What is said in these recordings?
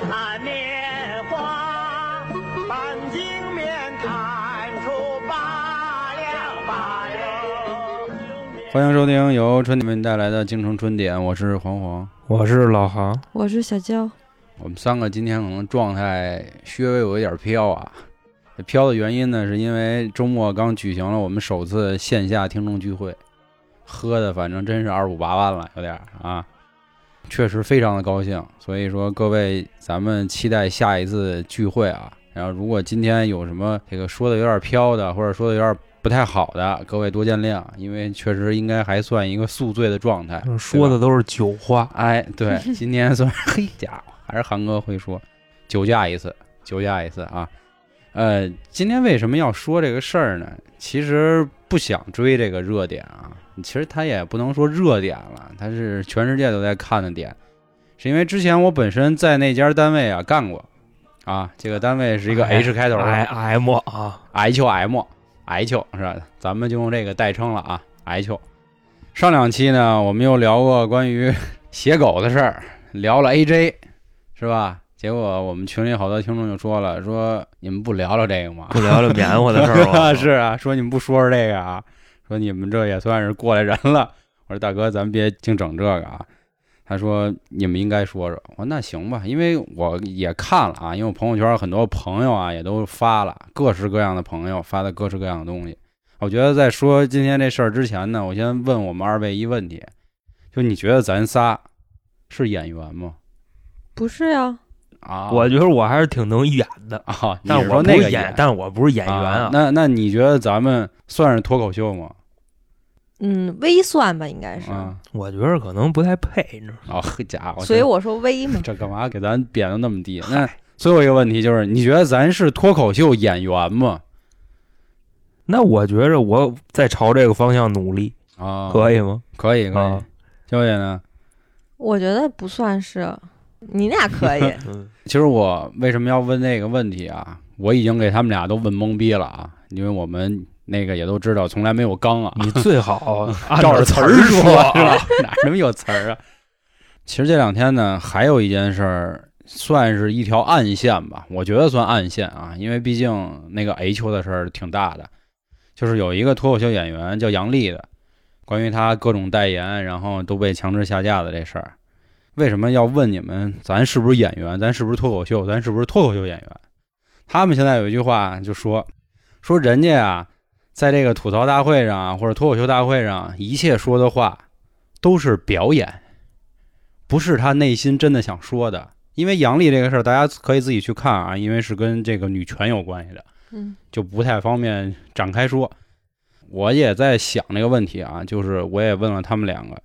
看年华，半镜面看出八两八两。欢迎收听由春点为您带来的京城春点，我是黄黄。我是老航，我是小娇，我们三个今天可能状态稍微有一点飘啊。飘的原因呢，是因为周末刚举行了我们首次线下听众聚会，喝的反正真是二五八万了，有点啊，确实非常的高兴。所以说各位，咱们期待下一次聚会啊。然后如果今天有什么这个说的有点飘的，或者说的有点不太好的，各位多见谅，因为确实应该还算一个宿醉的状态，说的都是酒话。哎，对，今天算是 黑家伙，还是韩哥会说，酒驾一次，酒驾一次啊。呃，今天为什么要说这个事儿呢？其实不想追这个热点啊，其实它也不能说热点了，它是全世界都在看的点，是因为之前我本身在那家单位啊干过，啊，这个单位是一个 H 开头的，I M 啊，H M H 是吧？咱们就用这个代称了啊，H。上两期呢，我们又聊过关于写狗的事儿，聊了 AJ，是吧？结果我们群里好多听众就说了，说你们不聊聊这个吗？不聊聊棉花的事儿吗？是啊，说你们不说说这个啊？说你们这也算是过来人了。我说大哥，咱别净整这个啊。他说你们应该说说。我说那行吧，因为我也看了啊，因为我朋友圈很多朋友啊也都发了各式各样的朋友发的各式各样的东西。我觉得在说今天这事儿之前呢，我先问我们二位一问题，就你觉得咱仨是演员吗？不是呀。啊，我觉得我还是挺能演的啊，但是我不是演，但我不是演员啊。那那你觉得咱们算是脱口秀吗？嗯，微算吧，应该是。我觉得可能不太配，你知道吗？哦，家伙！所以我说微嘛。这 干嘛给咱贬的那么低？那最后一个问题就是，你觉得咱是脱口秀演员吗？那我觉着我在朝这个方向努力啊，可以吗？可以，可以。娇姐呢？我觉得不算是。你俩可以。其实我为什么要问那个问题啊？我已经给他们俩都问懵逼了啊！因为我们那个也都知道，从来没有刚啊。你最好 照着词儿说，是吧？哪那么有词儿啊？其实这两天呢，还有一件事儿，算是一条暗线吧。我觉得算暗线啊，因为毕竟那个 H 的事儿挺大的，就是有一个脱口秀演员叫杨笠的，关于他各种代言，然后都被强制下架的这事儿。为什么要问你们？咱是不是演员？咱是不是脱口秀？咱是不是脱口秀演员？他们现在有一句话就说：说人家啊，在这个吐槽大会上啊或者脱口秀大会上，一切说的话都是表演，不是他内心真的想说的。因为杨笠这个事儿，大家可以自己去看啊，因为是跟这个女权有关系的，嗯，就不太方便展开说。我也在想这个问题啊，就是我也问了他们两个。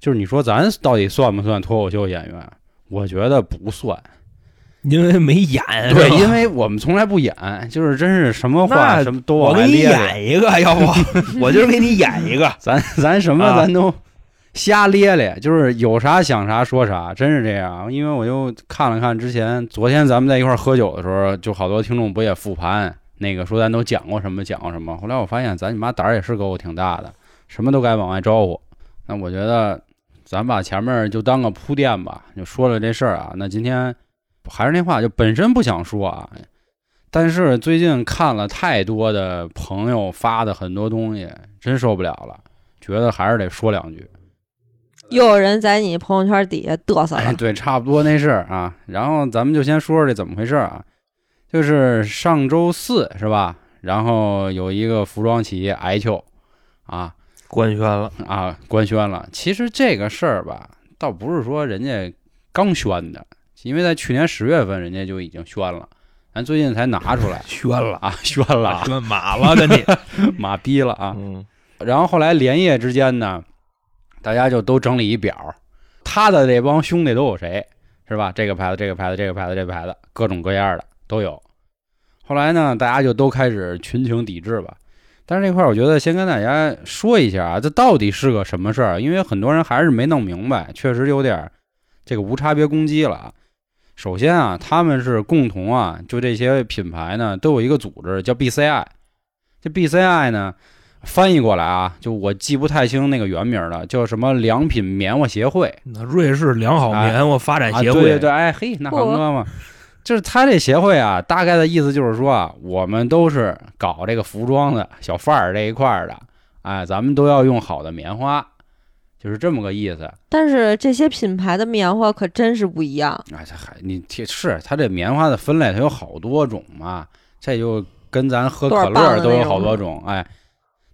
就是你说咱到底算不算脱口秀演员？我觉得不算，因为没演。对，因为我们从来不演，就是真是什么话什么都我 给你演一个，要不我就是给你演一个。咱咱什么咱都瞎咧咧，就是有啥想啥说啥，真是这样。因为我就看了看之前，昨天咱们在一块喝酒的时候，就好多听众不也复盘那个说咱都讲过什么讲过什么。后来我发现咱你妈胆儿也是够挺大的，什么都该往外招呼。那我觉得。咱把前面就当个铺垫吧，就说了这事儿啊。那今天还是那话，就本身不想说啊，但是最近看了太多的朋友发的很多东西，真受不了了，觉得还是得说两句。又有人在你朋友圈底下嘚瑟了，对，差不多那事儿啊。然后咱们就先说说这怎么回事啊？就是上周四是吧？然后有一个服装企业 H 啊。官宣了啊！官宣了。其实这个事儿吧，倒不是说人家刚宣的，因为在去年十月份人家就已经宣了，咱最近才拿出来 宣了啊，宣了，宣马了，跟你 马逼了啊！嗯。然后后来连夜之间呢，大家就都整理一表，他的这帮兄弟都有谁，是吧？这个牌子，这个牌子，这个牌子，这个牌子，各种各样的都有。后来呢，大家就都开始群情抵制吧。但是这块儿，我觉得先跟大家说一下啊，这到底是个什么事儿？因为很多人还是没弄明白，确实有点这个无差别攻击了。首先啊，他们是共同啊，就这些品牌呢，都有一个组织叫 BCI。这 BCI 呢，翻译过来啊，就我记不太清那个原名了，叫什么良品棉花协会那瑞士良好棉花发展啊，协会，对对对，哎嘿，那好哥嘛，就是他这协会啊，大概的意思就是说啊，我们都是搞这个服装的小贩儿这一块儿的，哎，咱们都要用好的棉花，就是这么个意思。但是这些品牌的棉花可真是不一样。哎，这还你提是它这棉花的分类，它有好多种嘛，这就跟咱喝可乐都有好多种，哎，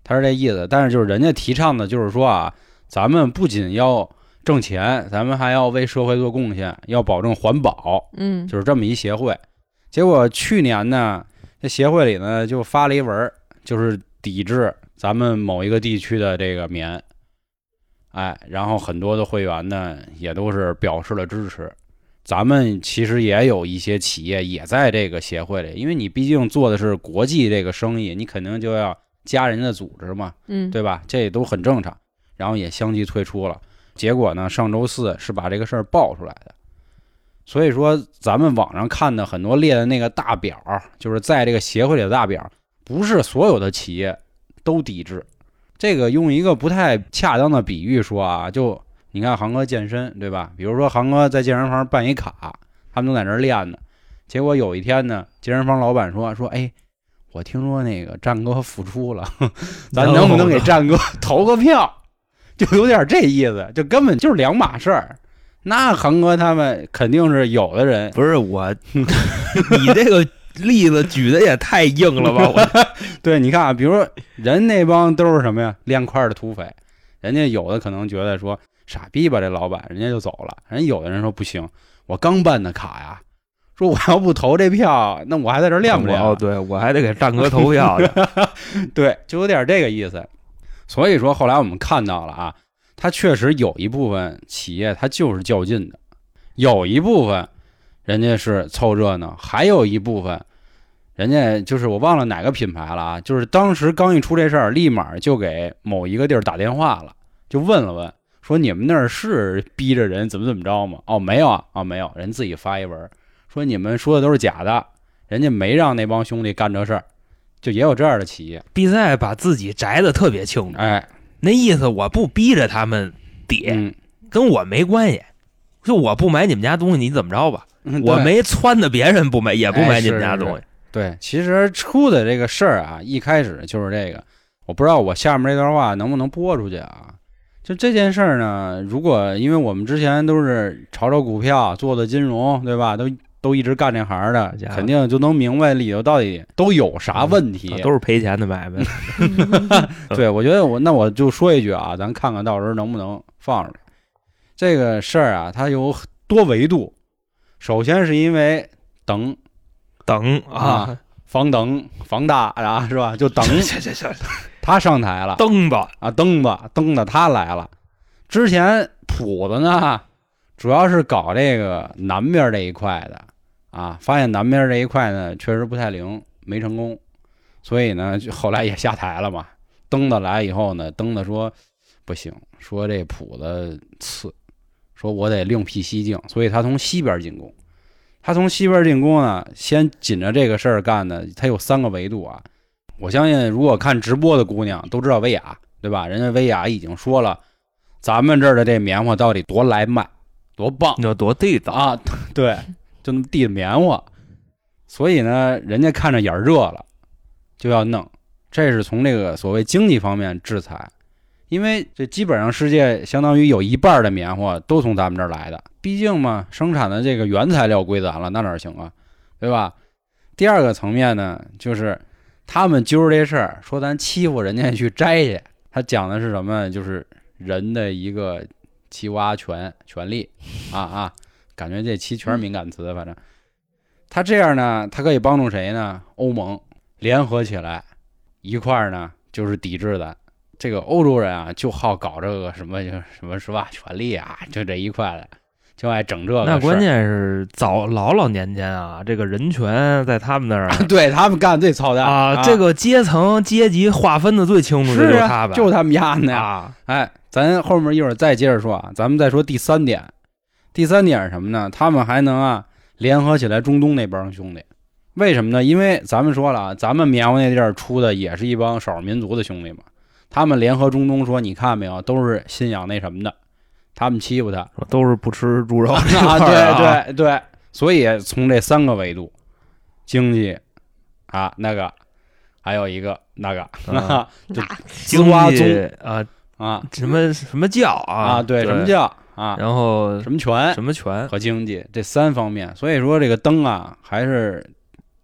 他是这意思。但是就是人家提倡的，就是说啊，咱们不仅要挣钱，咱们还要为社会做贡献，要保证环保，嗯，就是这么一协会。结果去年呢，这协会里呢就发了一文儿，就是抵制咱们某一个地区的这个棉，哎，然后很多的会员呢也都是表示了支持。咱们其实也有一些企业也在这个协会里，因为你毕竟做的是国际这个生意，你肯定就要加人家的组织嘛，嗯，对吧？这都很正常。然后也相继退出了。结果呢，上周四是把这个事儿爆出来的。所以说，咱们网上看的很多列的那个大表，就是在这个协会里的大表，不是所有的企业都抵制。这个用一个不太恰当的比喻说啊，就你看航哥健身，对吧？比如说航哥在健身房办一卡，他们都在那儿练呢。结果有一天呢，健身房老板说说，哎，我听说那个战哥复出了，咱能不能给战哥投个票？就有点这意思，就根本就是两码事儿。那航哥他们肯定是有的人，不是我，你这个例子举的也太硬了吧？我对，你看啊，比如说人那帮都是什么呀，练块儿的土匪，人家有的可能觉得说傻逼吧，这老板，人家就走了。人有的人说不行，我刚办的卡呀，说我要不投这票，那我还在这儿练不练？哦，对我还得给战哥投票去。对，就有点这个意思。所以说后来我们看到了啊，它确实有一部分企业它就是较劲的，有一部分人家是凑热闹，还有一部分人家就是我忘了哪个品牌了啊，就是当时刚一出这事儿，立马就给某一个地儿打电话了，就问了问，说你们那儿是逼着人怎么怎么着吗？哦，没有啊，啊没有，人自己发一文说你们说的都是假的，人家没让那帮兄弟干这事儿，就也有这样的企业。比赛把自己摘的特别清楚，哎，那意思我不逼着他们跌，嗯，跟我没关系。就我不买你们家东西，你怎么着吧？嗯我没撺掇别人不买，也不哎买你们家东西。对，其实出的这个事儿啊，一开始就是这个，我不知道我下面这段话能不能播出去啊？就这件事儿呢，如果因为我们之前都是炒炒股票、做做金融，对吧？都都一直干这行的肯定就能明白里头到底都有啥问题。啊都是赔钱的买卖。对，我觉得我那我就说一句啊，咱看看到时候能不能放出来。这个事儿啊，它有多维度。首先是因为等等啊啊，防等防大啊，是吧？就等行行行，他上台了蹬吧，啊，蹬吧蹬的他来了。之前谱子呢，主要是搞这个南边这一块的啊，发现南边这一块呢确实不太灵，没成功，所以呢，就后来也下台了嘛。登的来以后呢，登的说不行，说这谱子次，说我得另辟蹊径，所以他从西边进攻。他从西边进攻呢，先紧着这个事儿干的，他有三个维度啊。我相信，如果看直播的姑娘都知道薇娅，对吧？人家薇娅已经说了，咱们这儿的这棉花到底多来卖，多棒你有多地道？啊！对，就那么地的棉花。所以呢，人家看着眼热了，就要弄。这是从这个所谓经济方面制裁，因为这基本上世界相当于有一半的棉花都从咱们这儿来的，毕竟嘛，生产的这个原材料归咱了，那哪行啊，对吧？第二个层面呢，就是他们揪着这事儿说咱欺负人家去摘去，他讲的是什么？就是人的一个欺挖权权利啊啊，感觉这期全是敏感词，反正他这样呢，他可以帮助谁呢？欧盟联合起来一块儿呢，就是抵制的。这个欧洲人啊，就好搞这个什么就什么是吧？权利啊，就这一块的，就爱整这个。那关键是早老老年间啊，这个人权在他们那儿 对他们干的最操蛋啊，这个阶层阶级划分的最清楚的是啊，就是他们，就他们家的呀。啊，哎，咱后面一会儿再接着说啊，咱们再说第三点。第三点是什么呢？他们还能啊联合起来中东那帮兄弟，为什么呢？因为咱们说了啊，咱们棉花那地儿出的也是一帮少数民族的兄弟嘛，他们联合中东说，你看没有，都是信仰那什么的，他们欺负他。都是不吃猪肉 啊，对对对，所以从这三个维度，经济啊那个，还有一个那个，啊。就经济宗啊，啊什么什么教啊？啊，对，什么教啊，然后什么权？什么权？和经济这三方面，所以说这个灯啊还是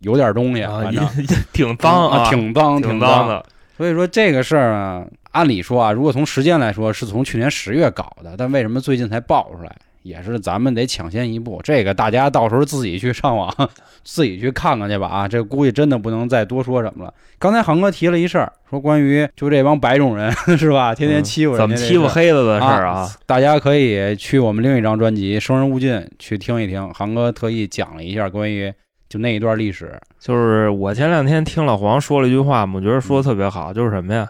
有点东西，啊，反正。也 挺脏啊，挺脏挺脏的。所以说这个事儿啊，按理说啊，如果从时间来说，是从去年十月搞的，但为什么最近才爆出来？也是咱们得抢先一步，这个大家到时候自己去上网，自己去看看去吧啊！这估计真的不能再多说什么了。刚才航哥提了一事儿，说关于就这帮白种人 是吧，天天欺负人嗯怎么欺负黑子的事儿啊？大家可以去我们另一张专辑《生人勿近》去听一听，航哥特意讲了一下关于就那一段历史。就是我前两天听老黄说了一句话嘛，我觉得说的特别好，就是什么呀？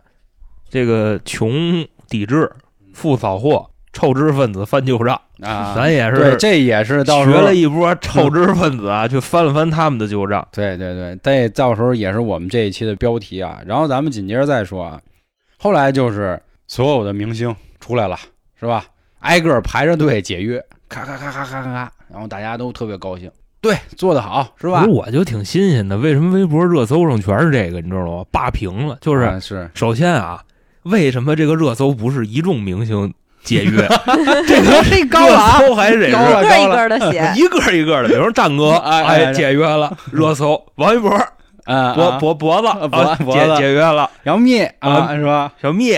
这个穷抵制，富扫货，臭知识分子翻旧账。啊，咱也对，是这也是到学时候了一波臭知识分子啊，去翻了翻他们的旧账。对对对，这到时候也是我们这一期的标题啊。然后咱们紧接着再说啊，后来就是所有的明星出来了，是吧？挨个排着队解约，咔咔咔咔咔咔咔，然后大家都特别高兴，对，做得好，是吧？我就挺新鲜的，为什么微博热搜上全是这个？你知道吗？霸屏了，就是啊是首先啊，为什么这个热搜不是一众明星解约？这个这热搜还得高是了。一个一个的写，一个一个的，比如说战哥，哎解约了，热搜；王一博，啊，脖啊脖脖子，脖啊脖子。解解约了，杨幂啊，啊是吧？小蜜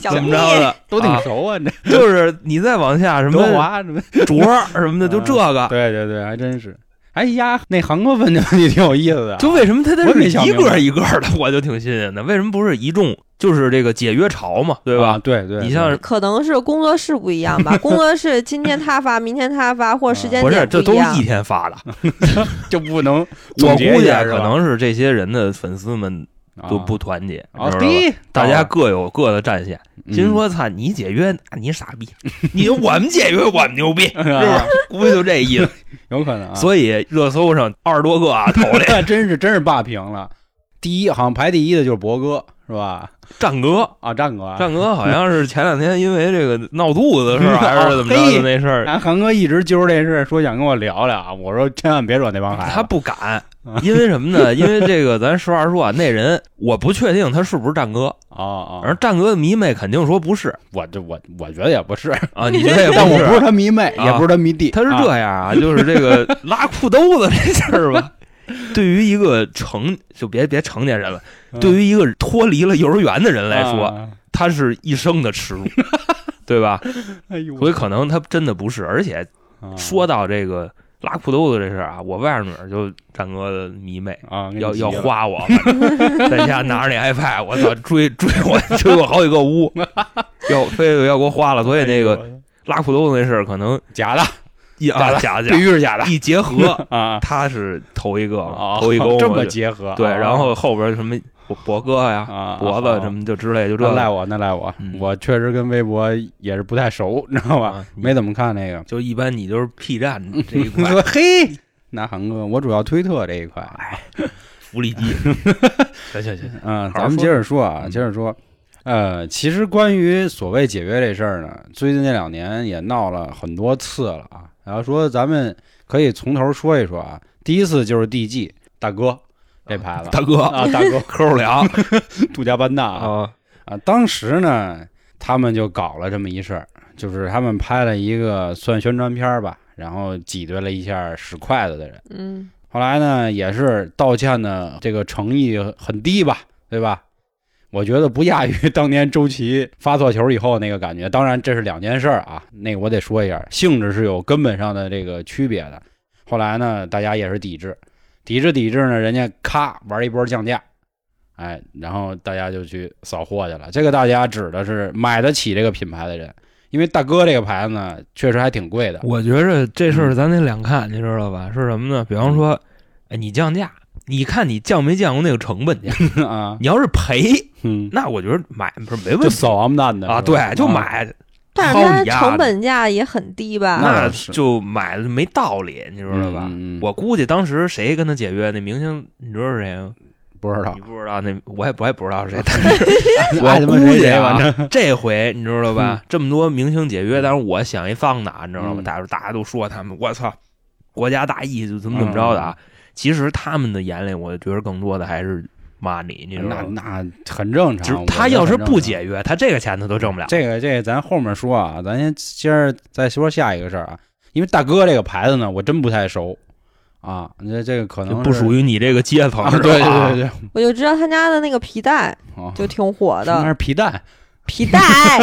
小怎么蜜着的，都挺啊熟啊，这。就是你再往下什德么华什么？卓什么的，就这个，对对对，还真是。哎呀，那韩国问的问题挺有意思的啊，就为什么他他是一个一个的，我就挺新鲜的。为什么不是一众？就是这个解约潮嘛，对吧？啊对对，你像可能是工作室不一样吧，工作室今天他发，明天他发，或者时间不是，这都是一。天发的。就不能我估计可能是这些人的粉丝们都不啊团结，啊，知道吧？第大家各有各的战线。嗯心说：“操，你解约，那你傻逼；你我们解约，我们牛逼，是不是啊？估计就这意思。有可能啊，所以热搜上二十多个啊，头里 真是真是霸屏了。第一好像排第一的就是博哥是吧？战哥，啊，战哥啊，战哥好像是前两天因为这个闹肚子的事儿，还是怎么着的那事儿，俺韩哥一直揪着这事，说想跟我聊聊。我说千万别惹那帮孩子。他不敢，因为什么呢？因为这个，咱实话实说啊，那人我不确定他是不是战哥，啊啊，而战哥的迷妹肯定说不是我这我我觉得也不是，啊，你觉得也 但我不是是？他迷妹，啊也不是他迷弟。他是啊这样啊，就是这个拉裤兜子这事儿吧。对于一个成就别别成年人了，对于一个脱离了幼儿园的人来说，啊。他是一生的耻辱，对吧？所以可能他真的不是。而且啊。说到这个拉裤兜子这事儿啊，我外甥女儿就战哥的迷妹，啊，要要花我，在家拿着那 iPad，我操，追追我追我好几个屋，要非得要给我花了。所以那个拉裤兜子那事儿，可能假的，一假的啊假的必须是假的。一结合，啊，他是头一个头一个 这么结合，对，啊然后后边什么博博哥呀、啊脖子什么就之类，就这。赖我，那赖我。嗯，我确实跟微博也是不太熟，你知道吧？没怎么看那个。就一般你都是 P 站 这一块。说嘿，那韩哥，我主要推特这一块。福利机。行行行，嗯，咱们接着说啊，嗯。接着说。呃，其实关于所谓解约这事儿呢，最近这两年也闹了很多次了啊。然后说咱们可以从头说一说啊。第一次就是 DG 大哥这牌子，大哥啊，大哥 抠儿粮 杜家班纳啊啊，啊，当时呢，他们就搞了这么一事儿，就是他们拍了一个算宣传片儿吧，然后挤兑了一下使筷子的人。嗯，后来呢，也是道歉的这个诚意很低吧，对吧？我觉得不亚于当年周琦发错球以后那个感觉。当然，这是两件事儿啊，那个我得说一下，性质是有根本上的这个区别的。后来呢，大家也是抵制，抵制抵制呢，人家咔玩一波降价，哎，然后大家就去扫货去了。这个大家指的是买得起这个品牌的人，因为大哥这个牌子呢，确实还挺贵的。我觉着这事儿咱得两看，你知道吧？是什么呢？比方说，哎，你降价，你看你降没降过那个成本去？啊，你要是赔，嗯，那我觉得买不是没问题扫王八蛋的啊，对，就。买，但薅是它成本价也很低吧？那就买了没道理，你知道吧？我估计当时谁跟他解约，那明星你知道是谁吗？不知道你，不知道那我也我也不知道是谁，但是爱他妈谁谁啊反正，这回你知道吧？嗯这么多明星解约，但是我想一放哪，你知道吗？嗯大家大家都说他们，我操，国家大义就怎么怎么着的嗯啊？其实他们的眼里，我觉得更多的还是 money，你知道那吗？那很正只常。他要是不解。约，他这个钱他都挣不了。这个这个咱后面说啊，咱先接着再说下一个事儿啊。因为大哥这个牌子呢，我真不太熟啊。这这个可能不属于于你这个阶层，啊，对对对对，我就知道他家的那个皮带啊，就挺火的那的，是皮带。皮带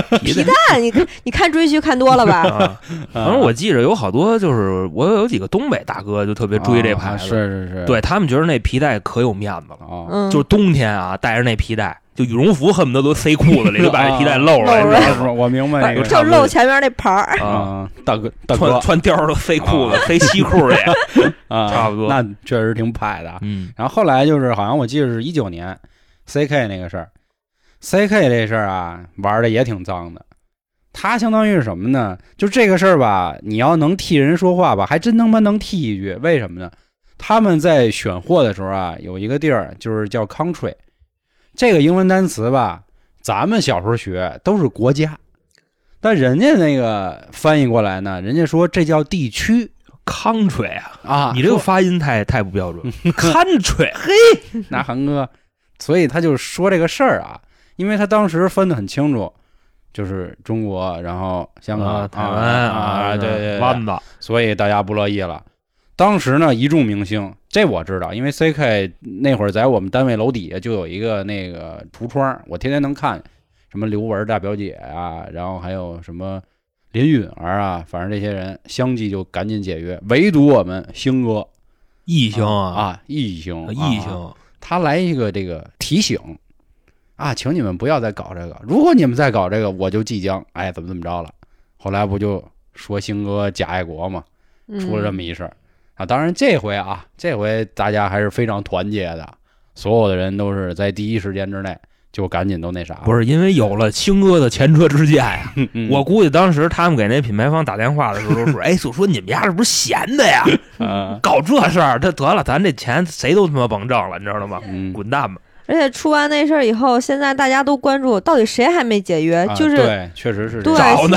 皮带，你看你看追剧看多了吧？啊，反正我记着有好多，就是我有几个东北大哥就特别追这牌啊子，是是是，对他们觉得那皮带可有面子了。啊，嗯，就是冬天啊，带着那皮带，就羽绒服恨不得都塞裤子里，就把这皮带露出来，露出来你知道吗？我我明白那个就露前面那牌儿。啊，啊，大哥大穿哥穿貂都塞裤子，塞西裤里。啊，差不多那确实挺派的啊。嗯，然后后来就是好像我记得是一九年，CK 那个事儿，CK 这事儿啊，玩的也挺脏的。他相当于是什么呢？就这个事儿吧，你要能替人说话吧，还真他妈能替一句。为什么呢？他们在选货的时候啊，有一个地儿就是叫 country，这个英文单词吧，咱们小时候学都是国家，但人家那个翻译过来呢，人家说这叫地区 country 啊，啊。你这个发音太太不标准。country，嘿，那韩哥，所以他就说这个事儿啊，因为他当时分得很清楚，就是中国，然后香港、啊，台湾啊，对对对，湾子，所以大家不乐意了。当时呢，一众明星，这我知道，因为 CK 那会儿在我们单位楼底下就有一个那个橱窗，我天天能看什么刘雯大表姐啊，然后还有什么林允儿啊，反正这些人相继就赶紧解约，唯独我们星哥。异星啊，啊，异星，啊异星，他来一个这个提醒啊，请你们不要再搞这个，如果你们再搞这个，我就即将哎怎么怎么着了。后来不就说星哥假爱国嘛，出了这么一事儿、啊。当然这回啊，这回大家还是非常团结的，所有的人都是在第一时间之内就赶紧都那啥。不是因为有了星哥的前车之鉴呀。嗯，嗯我估计当时他们给那品牌方打电话的时候都说：“ 哎，就说你们家是不是闲的呀？啊搞这事儿，这得了，咱这钱谁都他妈甭挣了，你知道吗？嗯，滚蛋吧！而且出完那事儿以后，现在大家都关注到底谁还没解约，啊就是对，确实是对找呢，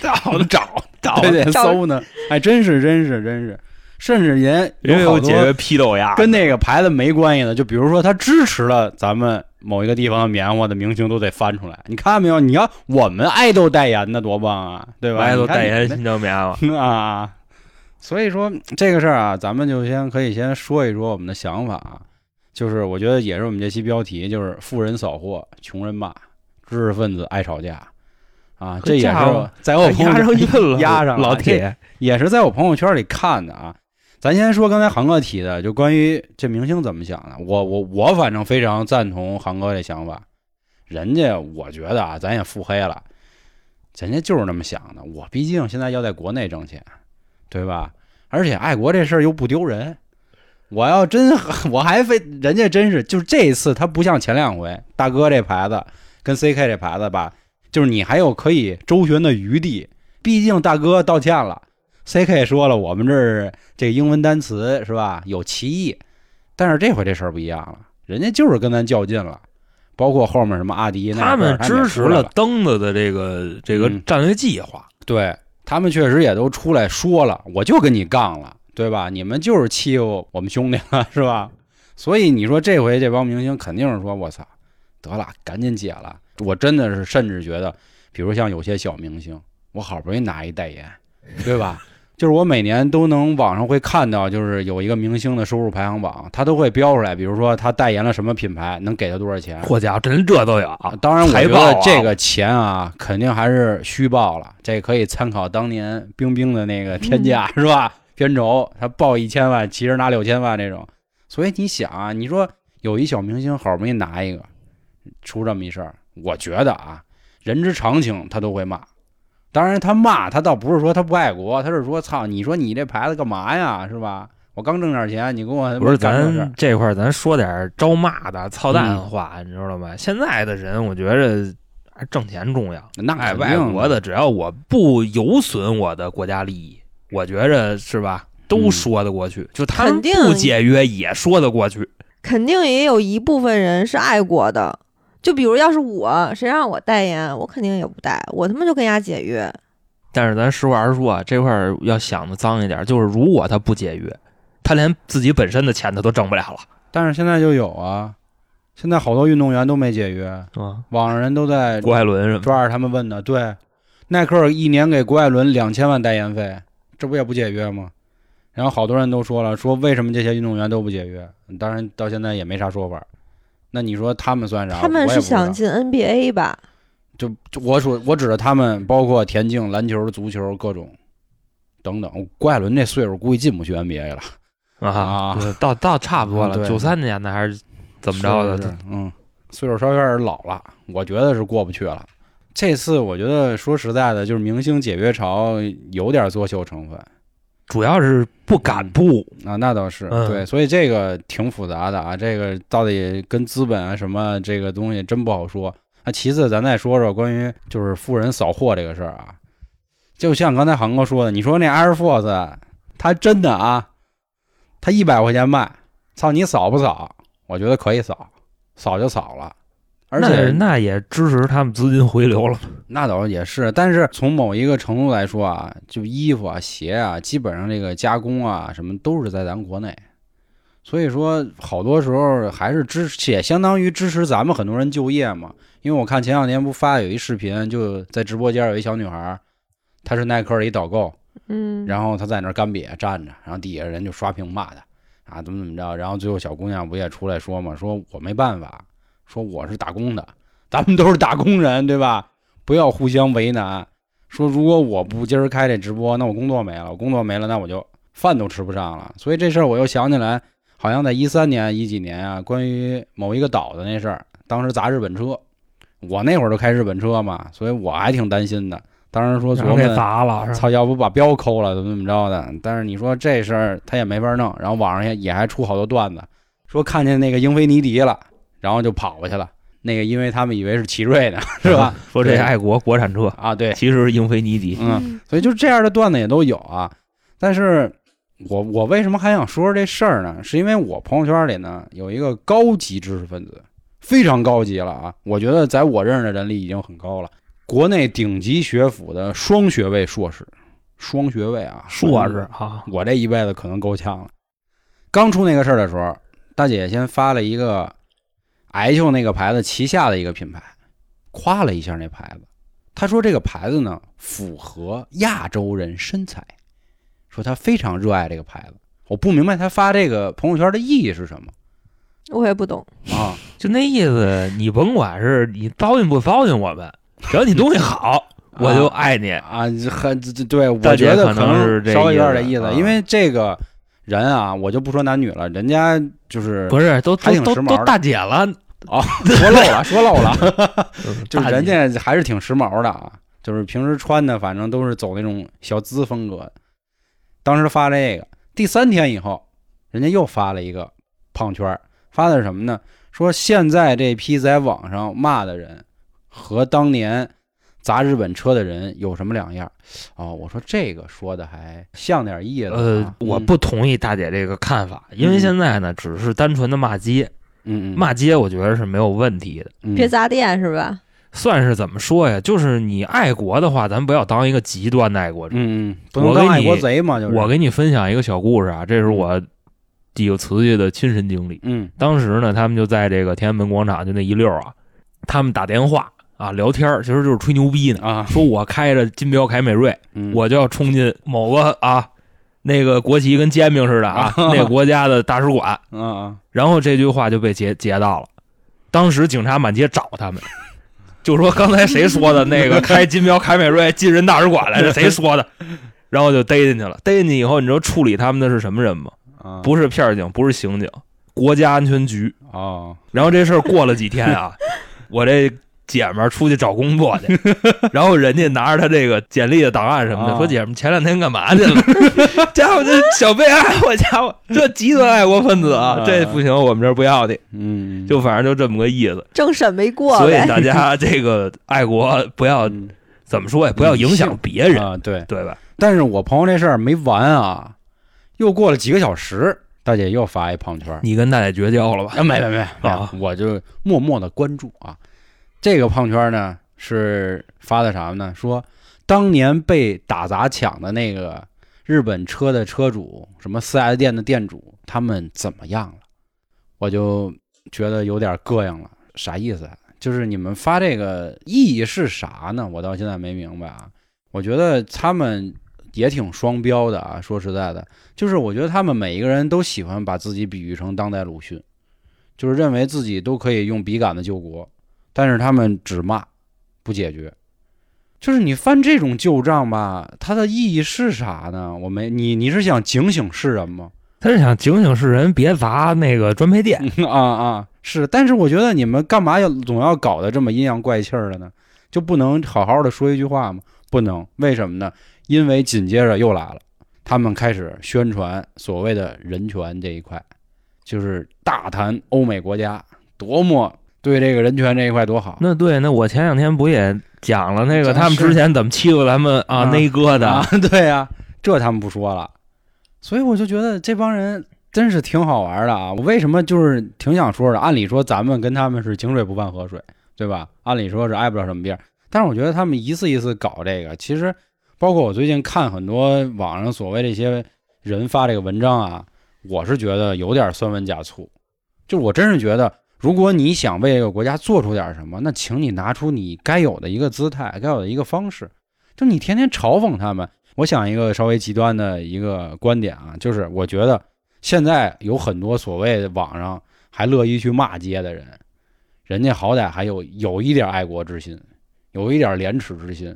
找呢，找找对对找搜呢，哎，真是真是真是，甚至连因为有解约批斗呀，跟那个牌子没关系的，就比如说他支持了咱们某一个地方的棉花的明星，都得翻出来。你看没有？你要我们爱豆代言的多棒啊，对吧？爱豆代言你新疆棉花，啊。所以说这个事儿啊，咱们就先可以先说一说我们的想法啊，就是我觉得也是我们这期标题，就是富人扫货，穷人骂，知识分子爱吵架啊，这也是在我朋友压上压上老铁，也是在我朋友圈里看的啊。咱先说刚才航哥提的，就关于这明星怎么想的，我我我反正非常赞同航哥这想法。人家我觉得啊，咱也腹黑了，人家就是那么想的。我毕竟现在要在国内挣钱，对吧？而且爱国这事儿又不丢人。我要真 我还非人家真是就是这一次他不像前两回大哥这牌子跟 CK 这牌子吧，就是你还有可以周旋的余地。毕竟大哥道歉了，CK 说了我们这儿这个英文单词是吧有歧义，但是这回这事儿不一样了，人家就是跟咱较劲了。包括后面什么阿迪他们支持了，了登子的这个这个嗯战略计划，对他们确实也都出来说了，我就跟你杠了，对吧？你们就是欺负我们兄弟了，是吧？所以你说这回这帮明星肯定是说，我操，得了，赶紧解了。我真的是甚至觉得，比如像有些小明星，我好不容易拿一代言，对吧？就是我每年都能网上会看到，就是有一个明星的收入排行榜，他都会标出来，比如说他代言了什么品牌，能给他多少钱。嚯家伙，真这都有啊，当然，我觉得这个钱啊，肯定还是虚报了。这可以参考当年冰冰的那个天价、是吧？片酬他报一千万，其实拿六千万这种。所以你想啊，你说有一小明星好不容易拿一个，出这么一事儿，我觉得啊，人之常情，他都会骂。当然，他骂他倒不是说他不爱国，他是说操，你说你这牌子干嘛呀，是吧？我刚挣点钱，你跟我不是咱这块儿，咱说点招骂的、操蛋话，你知道吗？现在的人，我觉着还挣钱重要。那爱国的，只要我不有损我的国家利益，我觉着是吧，都嗯说得过去。就他们肯定不解约也说得过去。肯定也有一部分人是爱国的。就比如要是我，谁让我代言，我肯定也不带，我他妈就跟人家解约。但是咱实话实说啊，这块儿要想的脏一点，就是如果他不解约，他连自己本身的钱他都挣不了了，但是现在就有啊，现在好多运动员都没解约，是吧？网上人都在郭艾伦什么，抓着他们问的。对，耐克一年给郭艾伦两千万代言费，这不也不解约吗？然后好多人都说了，说为什么这些运动员都不解约？当然到现在也没啥说法。那你说他们算啥？他们是想进 NBA 吧？就就我说我指的他们，包括田径、篮球、足球各种等等。郭艾伦这岁数估计进不去 NBA 了，啊到到差不多了，九三年的还是怎么着的？是是嗯，岁数稍微有点老了，我觉得是过不去了。这次我觉得说实在的，就是明星解约潮有点作秀成分主要是不敢不，啊，那倒是、嗯对，所以这个挺复杂的啊，这个到底跟资本啊什么这个东西真不好说。那其次，咱再说说关于就是富人扫货这个事儿啊，就像刚才航哥说的，你说那 Air Force，他真的啊，他一百块钱卖，操你扫不扫？我觉得可以扫，扫就扫了。而且那那也支持他们资金回流了。那倒也是，但是从某一个程度来说啊，就衣服啊、鞋啊，基本上这个加工啊什么都是在咱国内，所以说好多时候还是支持，也相当于支持咱们很多人就业嘛。因为我看前两天不发有一视频，就在直播间有一小女孩，她是耐克的一导购，嗯，然后她在那儿干瘪站着，然后底下人就刷屏骂她啊怎么怎么着，然后最后小姑娘不也出来说嘛，说我没办法，说我是打工的，咱们都是打工人，对吧？不要互相为难。说如果我不今儿开这直播，那我工作没了，我工作没了，那我就饭都吃不上了。所以这事儿我又想起来，好像在一三年、一几年啊，关于某一个岛的那事儿，当时砸日本车，我那会儿都开日本车嘛，所以我还挺担心的。当时说琢磨然后给砸了，操，要不把标抠了，怎么怎么着的？但是你说这事儿他也没法弄，然后网上也也还出好多段子，说看见那个英菲尼迪了，然后就跑过去了。那个因为他们以为是奇瑞呢，是吧？说这对爱国国产车，啊，对，其实是英菲尼迪。嗯，所以就这样的段子也都有啊。但是我我为什么还想说说这事儿呢？是因为我朋友圈里呢有一个高级知识分子，非常高级了啊！我觉得在我认识的人里已经很高了，国内顶级学府的双学位硕士，双学位啊，硕士啊，我这一辈子可能够呛了。刚出那个事儿的时候，大姐先发了一个艾秀那个牌子旗下的一个品牌，夸了一下那牌子。他说这个牌子呢符合亚洲人身材，说他非常热爱这个牌子。我不明白他发这个朋友圈的意义是什么我也不懂。啊？就那意思，你甭管是你糟践不糟践我们，只要你东西好，我就爱你。啊，很对，我觉得可能是这稍微有点这意思，因为这个人啊，我就不说男女了，人家就是不是，都还挺时髦大姐了，说漏了，说漏了。就是人家还是挺时髦的啊，就是平时穿的反正都是走那种小资风格。当时发这个，第三天以后，人家又发了一个胖圈，发的是什么呢？说现在这批在网上骂的人和当年砸日本车的人有什么两样？哦，我说这个说的还像点意思、啊。呃，我不同意大姐这个看法，因为嗯现在呢，只是单纯的骂街，嗯，嗯嗯，骂街我觉得是没有问题的。嗯别砸店是吧？算是怎么说呀？就是你爱国的话，咱不要当一个极端的爱国者。嗯嗯，不能当爱我给你国贼嘛，就是我给你分享一个小故事啊，这是我几个瓷器的亲身经历。嗯当时呢，他们就在这个天安门广场就那一溜儿啊，他们打电话啊聊天，其实就是吹牛逼呢。啊，说我开着金标凯美瑞，嗯我就要冲进某个啊那个国旗跟煎饼似的啊 那个国家的大使馆，啊啊然后这句话就被截截到了。当时警察满街找他们，就说刚才谁说的那个开金标凯美瑞进人大使馆来着？谁说的？然后就逮进去了。逮进去以后，你知道处理他们的是什么人吗？啊，不是片儿警，不是刑警，国家安全局。啊，然后这事儿过了几天啊，我这姐们儿出去找工作去，然后人家拿着他这个简历的档案什么的，啊说姐们儿前两天干嘛去了？家伙这小被爱，我家伙这极端爱国分子啊，啊这不行，我们这儿不要你。嗯，就反正就这么个意思。政审没过所以。大家这个爱国不要嗯怎么说也？不要影响别人，啊，对。对吧？但是我朋友这事儿没完啊，又过了几个小时，大姐又发一朋友圈，你跟大姐绝交了吧？啊，没没没没啊我就默默的关注啊。这个胖圈呢是发的啥呢？说当年被打砸抢的那个日本车的车主，什么四 S 店的店主，他们怎么样了？我就觉得有点膈应了，啥意思？就是你们发这个意义是啥呢？我到现在没明白啊。我觉得他们也挺双标的啊。说实在的，就是我觉得他们每一个人都喜欢把自己比喻成当代鲁迅，就是认为自己都可以用笔杆子救国，但是他们只骂不解决。就是你翻这种旧账吧，它的意义是啥呢？我没你你是想警醒世人吗？他是想警醒世人别砸那个专卖店。啊啊，是，但是我觉得你们干嘛要总要搞得这么阴阳怪气儿的呢？就不能好好的说一句话吗？不能，为什么呢？因为紧接着又来了，他们开始宣传所谓的人权这一块，就是大谈欧美国家多么对这个人权这一块多好。那对，那我前两天不也讲了那个他们之前怎么欺负咱们啊啊那哥的？啊，对呀、这他们不说了，所以我就觉得这帮人真是挺好玩的啊！我为什么就是挺想说的？按理说咱们跟他们是井水不犯河水，对吧？按理说是挨不了什么病，但是我觉得他们一次一次搞这个，其实包括我最近看很多网上所谓这些人发这个文章啊，我是觉得有点酸文假醋，就我真是觉得。如果你想为这个国家做出点什么，那请你拿出你该有的一个姿态，该有的一个方式。就你天天嘲讽他们，我想一个稍微极端的一个观点啊，就是我觉得现在有很多所谓的网上还乐意去骂街的人，人家好歹还有有一点爱国之心，有一点廉耻之心，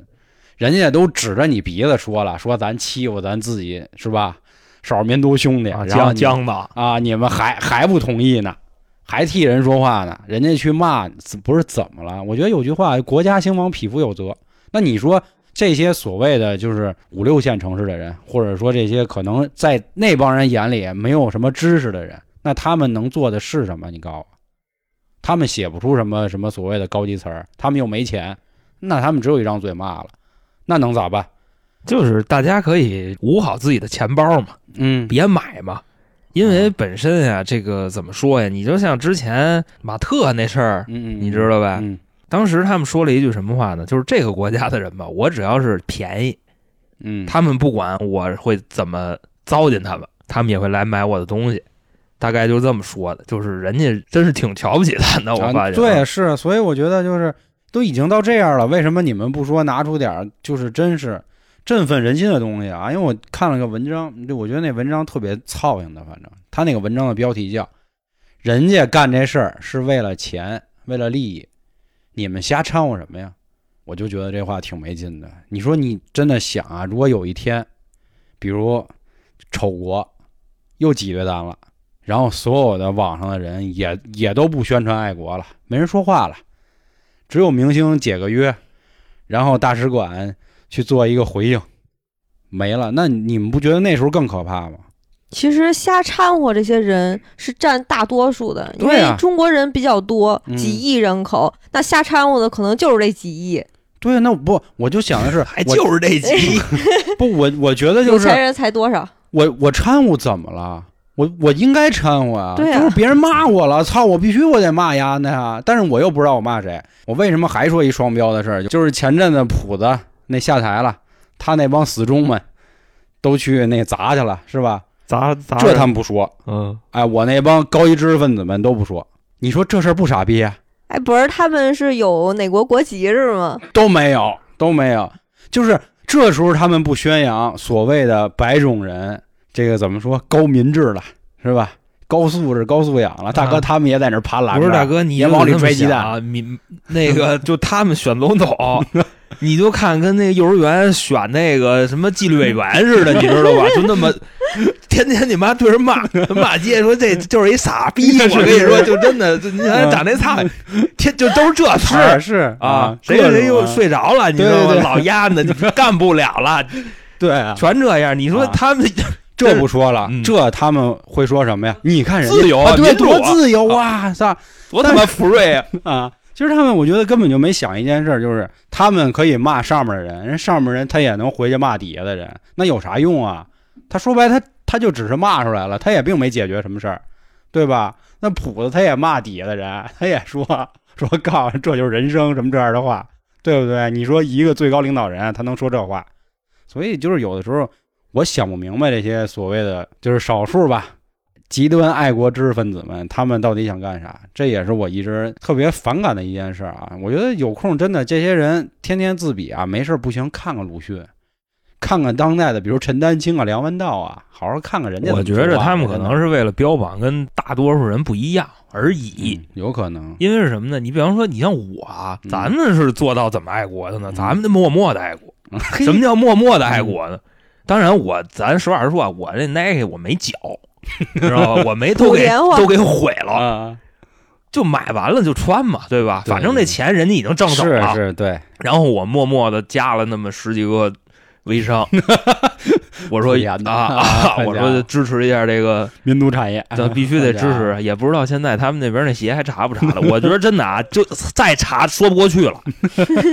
人家都指着你鼻子说了，说咱欺负咱自己是吧？少数民族兄弟，啊，然后你江江的，啊，你们还还不同意呢，还替人说话呢，人家去骂，不是怎么了？我觉得有句话，国家兴亡，匹夫有责。那你说这些所谓的就是五六线城市的人，或者说这些可能在那帮人眼里没有什么知识的人，那他们能做的是什么？你告诉我，他们写不出什么什么所谓的高级词儿，他们又没钱，那他们只有一张嘴骂了，那能咋办？就是大家可以捂好自己的钱包嘛，嗯，别买嘛。因为本身呀，这个怎么说呀？你就像之前马特那事儿，嗯嗯，你知道吧嗯当时他们说了一句什么话呢？就是这个国家的人吧，我只要是便宜，嗯，他们不管我会怎么糟践他们，他们也会来买我的东西。大概就这么说的，就是人家真是挺瞧不起咱的，我啊发现。对，，是，所以我觉得就是都已经到这样了，为什么你们不说拿出点儿就是真是振奋人心的东西啊？因为我看了个文章，就我觉得那文章特别操心的，反正他那个文章的标题叫“人家干这事儿是为了钱，为了利益，你们瞎掺和什么呀？”我就觉得这话挺没劲的。你说你真的想啊，如果有一天，比如丑国又挤兑咱了。然后所有的网上的人也也都不宣传爱国了，没人说话了，只有明星解个约，然后大使馆去做一个回应，没了。那你们不觉得那时候更可怕吗？其实瞎掺和这些人是占大多数的，因为中国人比较多，嗯几亿人口，那瞎掺和的可能就是这几亿，对，那不我就想的是，还就是这几亿，不我我觉得就是有钱人才多少？我我掺和怎么了？我我应该掺和啊，对啊就是别人骂我了，操，我必须我得骂丫的呀。但是我又不知道我骂谁，我为什么还说一双标的事儿？就是前阵子谱子那下台了，他那帮死忠们都去那砸去了，是吧？砸砸这他们不说，嗯，哎，我那帮高级知识分子们都不说。你说这事儿不傻逼啊？哎，不是，他们是有哪国国籍是吗？都没有，都没有。就是这时候他们不宣扬所谓的白种人，这个怎么说高民质了，是吧？高素质、高素养了，大哥啊他们也在那儿盘拉。不是大哥，你也往里就这么拽鸡蛋啊，你那个 就他们选总统，你就看跟那幼儿园选那个什么纪律委员似的，你知道吧？就那么天天你妈对着骂 骂街，说这就是一傻逼。我跟你说，就真的，你看长那操，天就都是这词儿是是啊，谁谁谁又睡着了，你知道吗？老丫的，你干不了了，对啊，全这样。你说啊他们这不说了，嗯这他们会说什么呀？你看人家自由啊，对，多自由啊，操多他妈福瑞啊！啊！其实他们，我觉得根本就没想一件事儿，就是他们可以骂上面的人，人上面人他也能回去骂底下的人，那有啥用啊？他说白，他他就只是骂出来了，他也并没解决什么事儿，对吧？那谱子他也骂底下的人，他也说说告诉这就是人生什么这样的话，对不对？你说一个最高领导人他能说这话，所以就是有的时候我想不明白这些所谓的就是少数吧。极端爱国知识分子们，他们到底想干啥？这也是我一直特别反感的一件事啊！我觉得有空真的，这些人天天自比啊，没事不行，看看鲁迅，看看当代的，比如陈丹青啊、梁文道啊，好好看看人家。我觉着他们可能是为了标榜跟大多数人不一样而已，嗯、有可能。因为是什么呢？你比方说，你像我啊，咱们是做到怎么爱国的呢？嗯咱们默默的爱国。什么叫默默的爱国呢？当然，我咱实话实说啊，我这 Nike 我没缴。知道吧？我没都给都给毁了，啊、就买完了就穿嘛，对吧？对反正这钱人家已经挣走了，是是，对。然后我默默的加了那么十几个微商，我说啊啊，我说支持一下这个 民族产业，这必须得支持。也不知道现在他们那边那鞋还查不查了？我觉得真的啊，就再查说不过去了，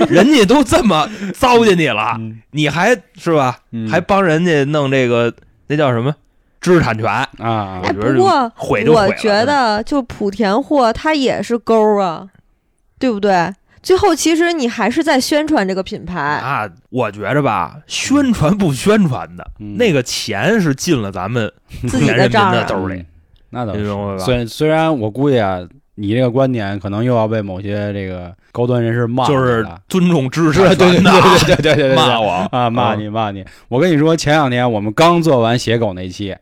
人家都这么糟践你了，嗯、你还是吧？嗯、还帮人家弄这个那叫什么？知识产权啊！哎，不过我觉得就莆田货它也是勾啊，对不对？最后其实你还是在宣传这个品牌啊。我觉着吧，宣传不宣传的、嗯、那个钱是进了咱们 自己的账的兜里，嗯、那倒是。虽虽然我估计啊，你这个观点可能又要被某些这个高端人士骂，就是尊重知识，对对对对对对对，骂我啊，骂你骂你。我跟你说，前两天我们刚做完写狗那期。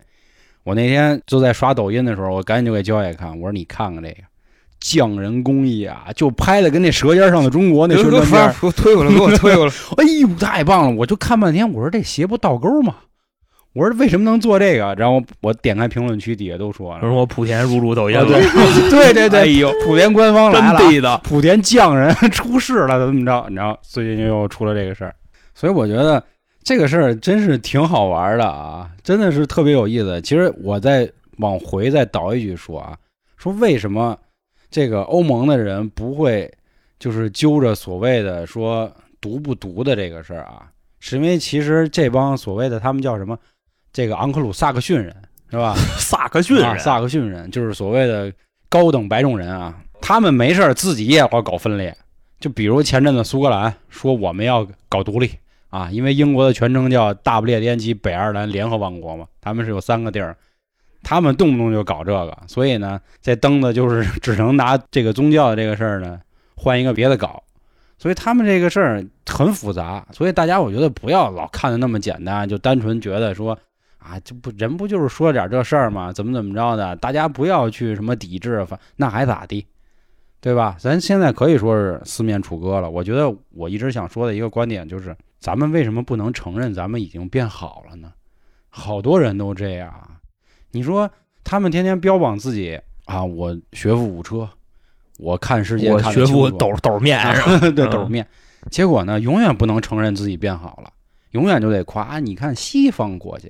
我那天就在刷抖音的时候，我赶紧就给焦爷看，我说你看看这个匠人工艺啊，就拍的跟那《舌尖上的中国》那宣传片，给我 推过来，给我推过来。哎呦，太棒了！我就看半天，我说这鞋不倒钩吗？我说为什么能做这个？然后我点开评论区底下都说了，说我莆田入驻抖音了，对对对，哎呦，莆田官方来了，真地道，莆田匠人出事了，怎么着？你知道，最近又出了这个事儿，所以我觉得这个事儿真是挺好玩的啊，真的是特别有意思。其实我再往回再倒一句说啊，说为什么这个欧盟的人不会就是揪着所谓的说毒不毒的这个事儿啊？是因为其实这帮所谓的他们叫什么？这个昂克鲁萨克逊人是吧？萨克逊人，啊、萨克逊人就是所谓的高等白种人啊。他们没事自己也要搞分裂。就比如前阵子苏格兰说我们要搞独立啊，因为英国的全称叫大不列颠及北爱尔兰联合王国嘛，他们是有三个地儿，他们动不动就搞这个，所以呢，这蹬的就是 只能拿这个宗教这个事儿呢换一个别的搞。所以他们这个事儿很复杂，所以大家我觉得不要老看的那么简单，就单纯觉得说。啊，这不人不就是说点这事儿吗？怎么怎么着的？大家不要去什么抵制，那还咋地，对吧？咱现在可以说是四面楚歌了。我觉得我一直想说的一个观点就是，咱们为什么不能承认咱们已经变好了呢？好多人都这样。你说他们天天标榜自己啊，我学富五车，我看世界，我学富斗斗面，对斗面。结果呢，永远不能承认自己变好了，永远就得夸啊！你看西方国家。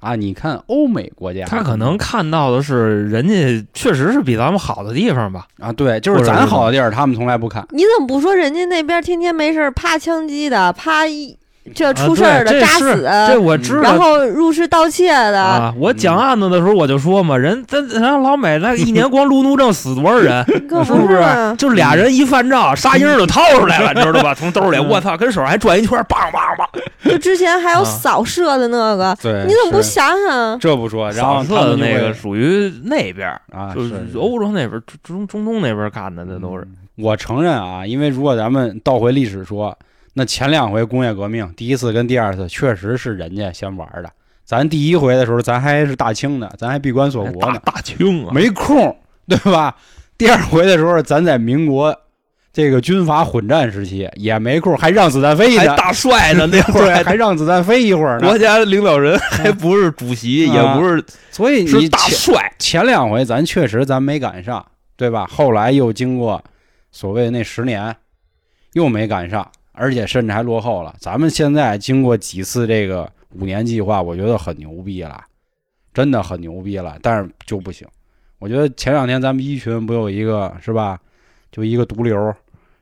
啊，你看欧美国家，他可能看到的是人家确实是比咱们好的地方吧？啊，对，就是咱好的地儿，他们从来不看。你怎么不说人家那边天天没事趴枪击的，趴一这出事儿的、啊、扎死，这我知道。然后入室盗窃的啊，我讲案子的时候我就说嘛，人咱咱老美那一年光路怒症死多少人，是不是？就俩人一犯照，沙鹰就掏出来了，你知道吧？从兜里，我操，跟手上还转一圈，梆梆梆。就之前还有扫射的那个，对，你怎么不想想？这不说，然后扫射的那个属于那边啊，就是欧洲那边、中中东那边干的，那都是。我承认啊，因为如果咱们倒回历史说，那前两回工业革命，第一次跟第二次确实是人家先玩的。咱第一回的时候，咱还是大清的，咱还闭关锁国呢，大清啊，没空，对吧？第二回的时候，咱在民国。这个军阀混战时期也没空，还让子弹飞呢，还大帅呢，那会儿还让子弹飞一会儿呢。国家领导人还不是主席，啊、也不是，所以是大帅。前两回咱确实咱没赶上，对吧？后来又经过所谓那十年，又没赶上，而且甚至还落后了。咱们现在经过几次这个五年计划，我觉得很牛逼了，真的很牛逼了，但是就不行。我觉得前两天咱们一群不有一个是吧？就一个毒瘤，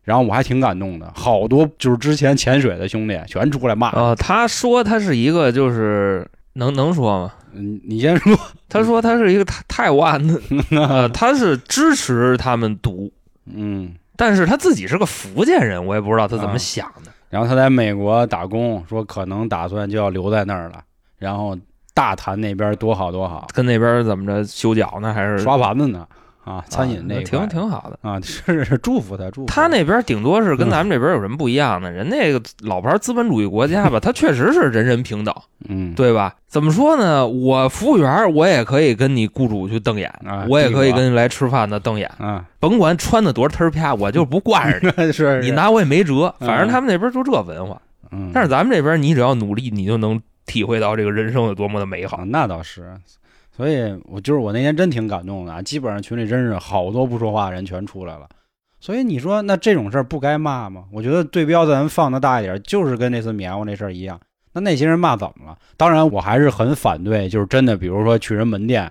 然后我还挺感动的，好多就是之前潜水的兄弟全出来骂。呃，他说他是一个就是能能说吗？嗯，你先说。他说他是一个泰泰湾的，呃，他是支持他们赌，嗯，但是他自己是个福建人，我也不知道他怎么想的。然后他在美国打工，说可能打算就要留在那儿了。然后大谈那边多好多好，跟那边怎么着修脚呢？还是刷盘子呢？啊，餐饮那挺挺好的。啊，是是祝福他，祝福他那边顶多是跟咱们这边有什么不一样呢？人那个老牌资本主义国家吧，他确实是人人平等，嗯，对吧？怎么说呢？我服务员，我也可以跟你雇主去瞪眼，啊我也可以跟来吃饭的瞪眼，啊，甭管穿的多少忒儿啪，我就是不惯着你，是你，拿我也没辙。嗯反正他们那边就这文化，嗯，但是咱们这边，你只要努力，你就能体会到这个人生有多么的美好啊，。那倒是。所以我就是我那天真挺感动的啊，基本上群里真是好多不说话的人全出来了。所以你说那这种事儿不该骂吗？我觉得对标咱放的大一点，就是跟那次棉花那事儿一样。那那些人骂怎么了？当然我还是很反对，就是真的，比如说去人门店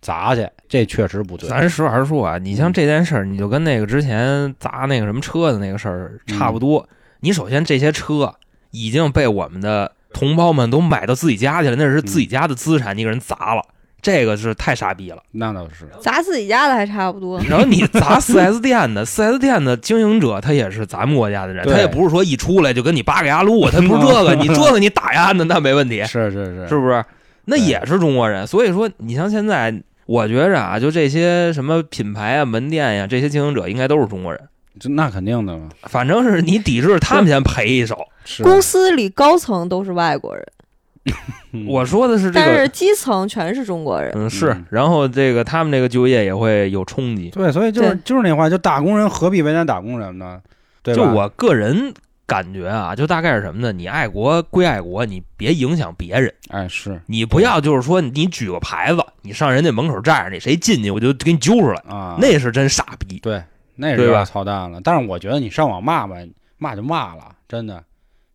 砸去，这确实不对。咱实话实说啊，你像这件事儿，你就跟那个之前砸那个什么车的那个事儿差不多。你首先这些车已经被我们的同胞们都买到自己家去了，那是自己家的资产，你给人砸了，这个是太傻逼了。那倒是，砸自己家的还差不多。然后你砸四 S 店的 四 S 店的经营者他也是咱们国家的人，他也不是说一出来就跟你扒个牙路，他不是这个，你这个你打压的那没问题，是是是，是不是？那也是中国人，所以说你像现在，我觉着啊，就这些什么品牌啊、门店呀、这些经营者应该都是中国人。这那肯定的嘛。反正是你抵制他们先赔一手。公司里高层都是外国人，嗯 我说的是这但是个，基层全是中国人。嗯是嗯，然后这个他们这个就业也会有冲击。对，所以就是就是那话，就打工人何必为难打工人呢？对？就我个人感觉啊，就大概是什么呢？你爱国归爱国，你别影响别人。哎是你不要就是说你举个牌子，你上人家门口站着，你谁进去我就给你揪出来，啊，那是真傻逼。对，那是操蛋了。但是我觉得你上网骂吧，骂就骂了，真的，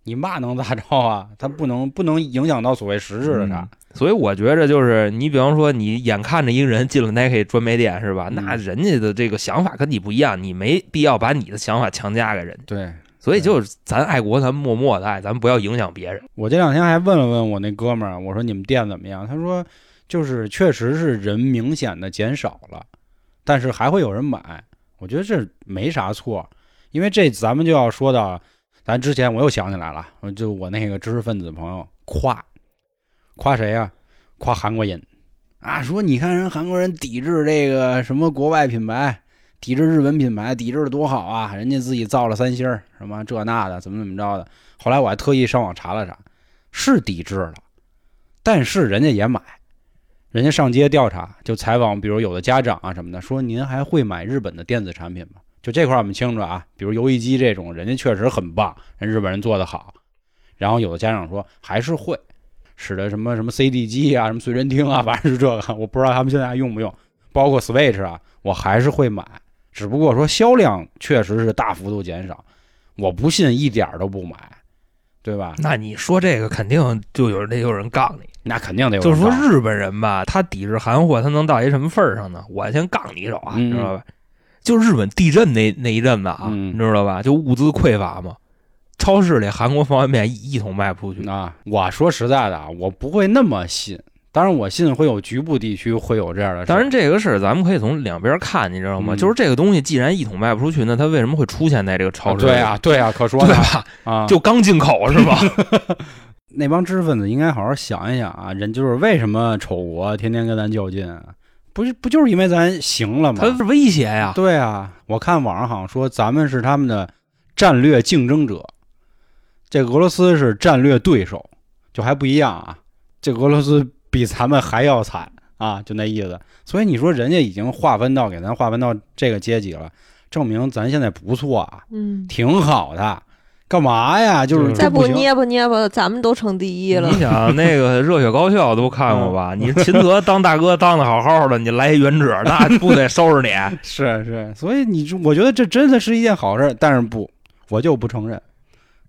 你骂能咋着啊？他不能不能影响到所谓实质的啥嗯。所以我觉着就是你比方说你眼看着一个人进了 Nike 专卖店是吧？嗯那人家的这个想法跟你不一样，你没必要把你的想法强加给人家。对所以就是咱爱国，咱默默的爱，咱不要影响别人。我这两天还问了问我那哥们儿，我说你们店怎么样？他说就是确实是人明显的减少了，但是还会有人买。我觉得这没啥错，因为这咱们就要说到，咱之前我又想起来了，就我那个知识分子朋友夸夸谁呀、夸韩国人啊，说你看人韩国人抵制这个什么国外品牌，抵制日本品牌，抵制的多好啊！人家自己造了三星，什么这那的，怎么怎么着的。后来我还特意上网查了查，是抵制了，但是人家也买，人家上街调查，就采访，比如有的家长啊什么的，说您还会买日本的电子产品吗？就这块儿我们清楚啊，比如游戏机这种，人家确实很棒，人日本人做的好。然后有的家长说还是会，使得什么什么 CD 机啊，什么随身听啊，反正是这个，我不知道他们现在还用不用。包括 Switch 啊，我还是会买，只不过说销量确实是大幅度减少，我不信一点儿都不买，对吧？那你说这个肯定就有得有人杠你，那肯定得有就是说日本人吧，他抵制韩货，他能到一什么份儿上呢？我先杠你一手啊，嗯你知道吧？就日本地震那那一阵子啊，嗯你知道吧？就物资匮乏嘛，超市里韩国方便面一一桶卖不出去。啊，我说实在的啊，我不会那么信。当然，我信会有局部地区会有这样的事。当然，这个事儿咱们可以从两边看，你知道吗？嗯就是这个东西既然一桶卖不出去，那它为什么会出现在这个超市里？对啊，对啊，可说呢对吧？啊，就刚进口是吧？那帮知识分子应该好好想一想啊，人就是为什么丑国天天跟咱较劲啊？不是不就是因为咱行了吗？它是威胁呀。对啊，我看网上好像说咱们是他们的战略竞争者，这俄罗斯是战略对手，就还不一样啊。这俄罗斯比咱们还要惨啊，就那意思。所以你说人家已经划分到给咱划分到这个阶级了，证明咱现在不错啊，嗯，挺好的。干嘛呀？就是嗯再不捏吧捏吧，咱们都成第一了你。想那个《热血高校》都看过吧？你秦泽当大哥当的好好的，你来一原者，那不得收拾你？是 是，所以你，我觉得这真的是一件好事，但是不，我就不承认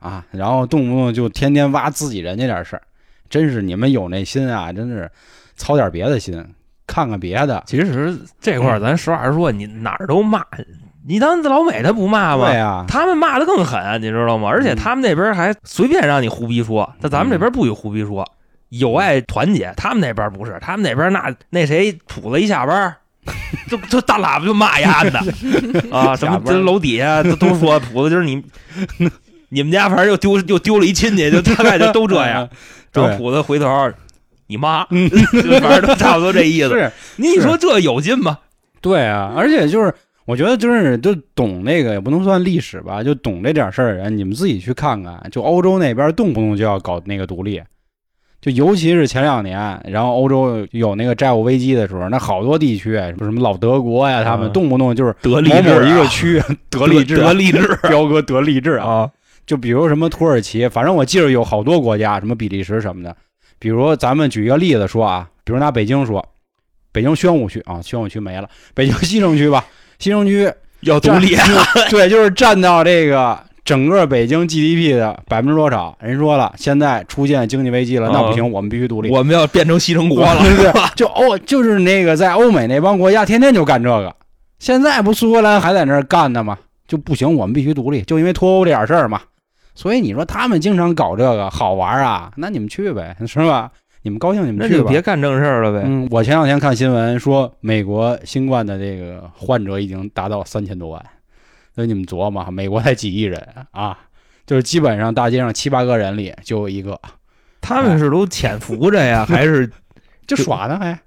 啊。然后动不动就天天挖自己人家点事儿，真是你们有那心啊，真是操点别的心，看看别的。其实这块儿咱实话实说，你哪儿都骂，你当老美他不骂吗？对啊，他们骂的更狠，你知道吗？而且他们那边还随便让你胡逼说，在咱们这边不许胡逼说。友爱团结。他们那边不是，他们那边那那谁谱子一下班儿，就就大喇叭就骂丫的 啊，什么这楼底下都都说谱子就是你 你们家反正又丢又丢了一亲戚，就大概就都这样。然后对谱子回头你妈，就反正都差不多这意思。是，你说这有劲吗？对啊，而且就是我觉得就是就懂那个也不能算历史吧，就懂这点事儿的人，你们自己去看看，就欧洲那边动不动就要搞那个独立。就尤其是前两年，然后欧洲有那个债务危机的时候，那好多地区，什么什么老德国呀，他们嗯动不动就是得某某一个区得励志啊，得励志彪哥得励志啊，啊，就比如什么土耳其，反正我记得有好多国家，什么比利时什么的。比如咱们举一个例子说啊，比如拿北京说，北京宣武区啊，宣武区没了，北京西城区吧，西城区要独立。对，就是占到这个整个北京 GDP 的百分之多少？人说了，现在出现经济危机了，那不行，我们必须独立。我们要变成西城国了，对对对，就欧就是那个在欧美那帮国家，天天就干这个。现在不苏格兰还在那儿干呢吗？就不行，我们必须独立，就因为脱欧这点事儿嘛。所以你说他们经常搞这个好玩啊，那你们去呗，是吧？你们高兴你们去吧。那就别干正事儿了呗。嗯，我前两天看新闻说，美国新冠的这个患者已经达到三千多万，所以你们琢磨，美国才几亿人啊，就是基本上大街上七八个人里就有一个，他们是都潜伏着呀，还是 就耍呢还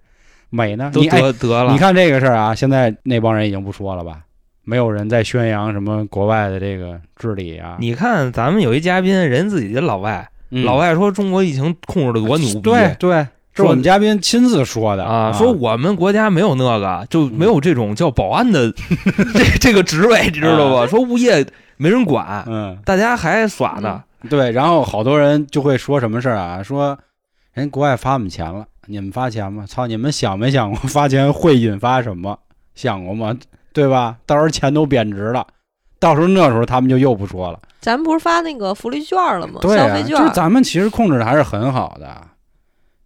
美呢？都得得了你？看这个事儿啊，现在那帮人已经不说了吧？没有人在宣扬什么国外的这个治理啊。你看咱们有一嘉宾，人自己的老外，嗯老外说中国疫情控制的多牛逼，对对，是我们嘉宾亲自说的啊，说我们国家没有那个，就没有这种叫保安的 这这个职位，你知道吧？说物业没人管，嗯，大家还耍呢。对，然后好多人就会说什么事儿啊？说人国外发我们钱了，你们发钱吗？操，你们想没想过发钱会引发什么？想过吗？对吧？到时候钱都贬值了，到时候那时候他们就又不说了。咱们不是发那个福利券了吗？对啊，消费券就是咱们其实控制的还是很好的，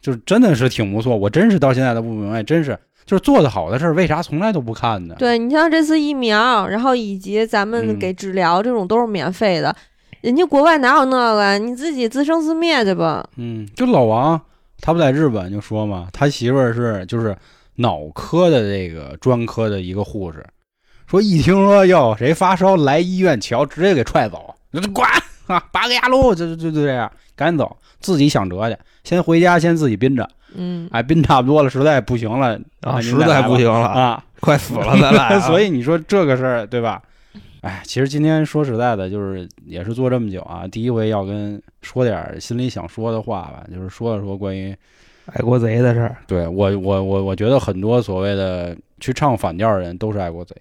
就是真的是挺不错。我真是到现在都不明白，真是就是做的好的事儿，为啥从来都不看呢？对你像这次疫苗，然后以及咱们嗯给治疗这种都是免费的，人家国外哪有那个？你自己自生自灭去吧。嗯，就老王他不在日本就说嘛，他媳妇儿是就是脑科的这个专科的一个护士，说一听说要谁发烧来医院瞧，直接给踹走，就滚啊，拔个牙路，就就就就这样，赶紧走，自己想辙去，先回家先自己憋着，嗯，哎，憋差不多了，实在不行了啊，实在不行了，啊，快死了，咱俩。所以你说这个事儿对吧？哎，其实今天说实在的，就是也是做这么久啊，第一回要跟说点心里想说的话吧，就是说了说关于爱国贼的事儿，对我我我我觉得很多所谓的去唱反调的人都是爱国贼，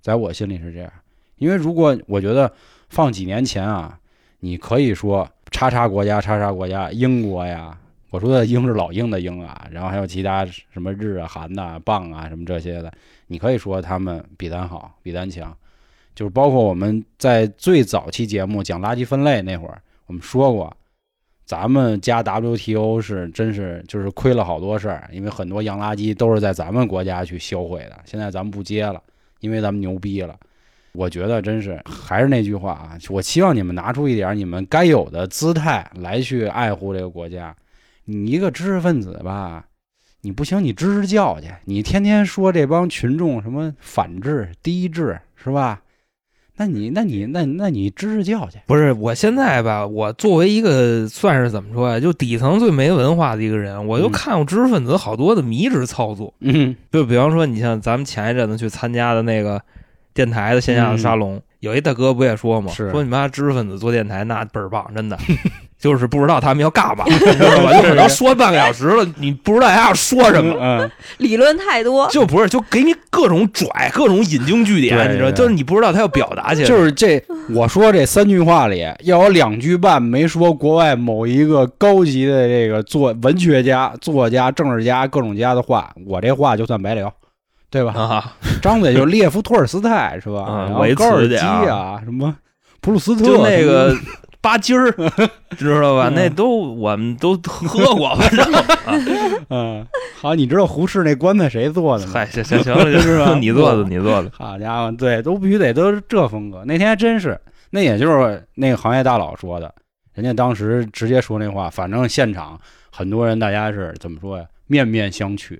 在我心里是这样，因为如果我觉得放几年前啊，你可以说叉叉国家叉叉国家英国呀，我说的英是老鹰的鹰啊，然后还有其他什么日啊韩呐、棒啊什么这些的，你可以说他们比咱好，比咱强，就是包括我们在最早期节目讲垃圾分类那会儿，我们说过。咱们加 WTO 是真是就是亏了好多事儿，因为很多洋垃圾都是在咱们国家去销毁的，现在咱们不接了，因为咱们牛逼了。我觉得真是还是那句话啊，我希望你们拿出一点你们该有的姿态来去爱护这个国家。你一个知识分子吧，你不行，你支支教去，你天天说这帮群众什么反制、低智是吧？那你那你那那你支支教去。不是我现在吧，我作为一个算是怎么说呀，就底层最没文化的一个人，我就嗯看过知识分子好多的迷之操作。嗯就比方说，你像咱们前一阵子去参加的那个电台的线下的沙龙，有一大哥不也说吗？是。说你妈知识分子做电台那倍儿棒，真的。就是不知道他们要干嘛，你知道吧？就可能说半个小时了，你不知道还要说什么，嗯，理论太多，就不是就给你各种拽，各种引经据典，你知道，就是你不知道他要表达去，就是这，我说这三句话里要有两句半没说国外某一个高级的这个作文学家、作家、政治家各种家的话，我这话就算白聊，对吧？啊，张嘴就列夫·托尔斯泰是吧？嗯然后维茨高尔基啊啊，什么普鲁斯特，就那个巴金儿，知道吧？嗯那都我们都喝过，反正啊嗯，好，你知道胡适那棺材谁做的吗？嗨，行行行了，是吧 你做的，你做的，好家伙，对，都必须得都是这风格。那天还真是，那也就是那个行业大佬说的，人家当时直接说那话，反正现场很多人大家是怎么说呀？面面相觑，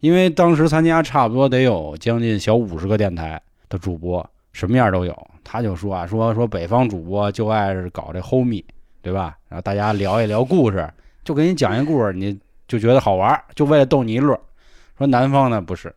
因为当时参加差不多得有将近小五十个电台的主播，什么样都有。他就说啊，说说北方主播就爱是搞这 homie，对吧？然后大家聊一聊故事，就给你讲一故事，你就觉得好玩，就为了逗你一乐。说南方呢不是，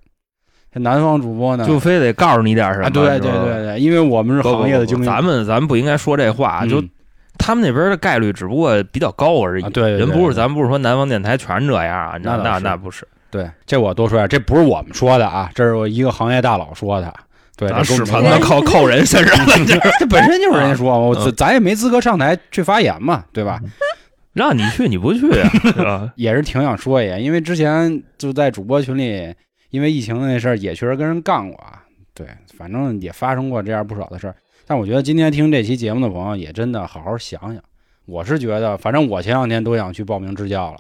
这南方主播呢就非得告诉你点什么。啊，对对对对，因为我们是行业的经理，不不咱们咱们不应该说这话，就嗯他们那边的概率只不过比较高而已。啊对对对人不是咱不是说南方电台全是这样啊，那那那那不是，对，这我多说点，这不是我们说的啊，这是我一个行业大佬说的。对，屎盆子我没关系扣扣人身上了，这这本身就是人家说，我嗯咱咱也没资格上台去发言嘛，对吧？让你去你不去啊，也是挺想说一下，因为之前就在主播群里，因为疫情的那事儿也确实跟人干过啊。对，反正也发生过这样不少的事儿。但我觉得今天听这期节目的朋友也真的好好想想。我是觉得，反正我前两天都想去报名支教了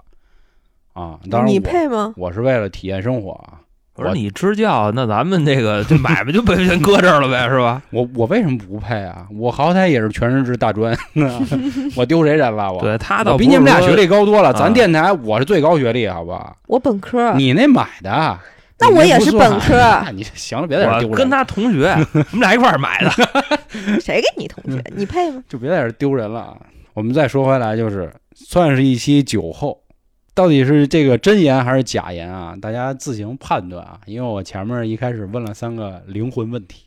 啊。当然我，你配吗？我是为了体验生活啊。我说你支教，那咱们这个这买卖就被先搁这儿了呗，是吧？我我为什么不配啊？我好歹也是全日制大专，我丢谁人了？我对他倒我比你们俩学历高多了。啊咱电台我是最高学历，好不好？我本科，你那买的，那我也是本科那你行了，别在这丢人，我跟他同学，我们俩一块儿买的。谁跟你同学？你配吗？就别在这丢人了啊。我们再说回来，就是算是一期酒后，到底是这个真言还是假言啊？大家自行判断啊。因为我前面一开始问了三个灵魂问题，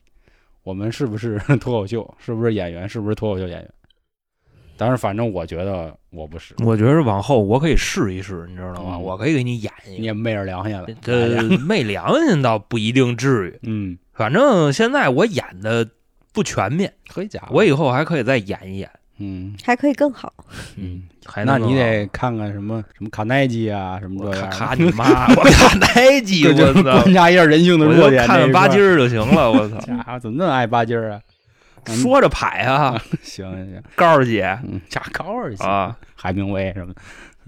我们是不是 脱口秀？是不是演员？是不是脱口秀演员？但是反正我觉得我不是，我觉得往后我可以试一试，你知道吗？嗯我可以给你演一个。你也昧着良心了。这昧良心倒不一定至于，嗯，反正现在我演的不全面，可以假，我以后还可以再演一演。嗯还可以更好。嗯，还那你得看看什么什么卡耐基啊，什么这样的。咔咔你妈！我看哪集？这我操！观察一下人性的弱点。看看巴金儿就行了。我操！怎么那么爱巴金儿啊？嗯 说着牌啊，行行行，高儿姐嗯，加高二姐啊，海明威什么的，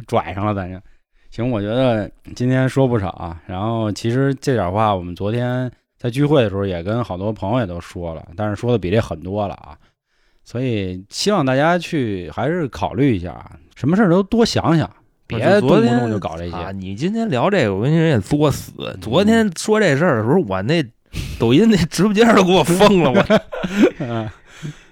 拽上了咱这。行，我觉得今天说不少啊。然后其实这点话，我们昨天在聚会的时候也跟好多朋友也都说了，但是说的比这很多了啊。所以希望大家去还是考虑一下啊，什么事儿都多想想，别动不动就搞这啊！些。你今天聊这个，我跟你说也作死。昨天说这事儿的时候，我那抖音那直播间都给我封了，我 嗯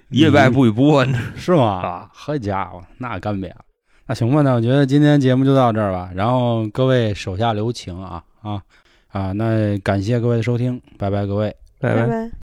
一礼拜不许播，是吗？啊好家伙，那干瘪了。那行吧，那我觉得今天节目就到这儿吧。然后各位手下留情啊啊啊！那感谢各位的收听，拜拜，各位。拜拜拜。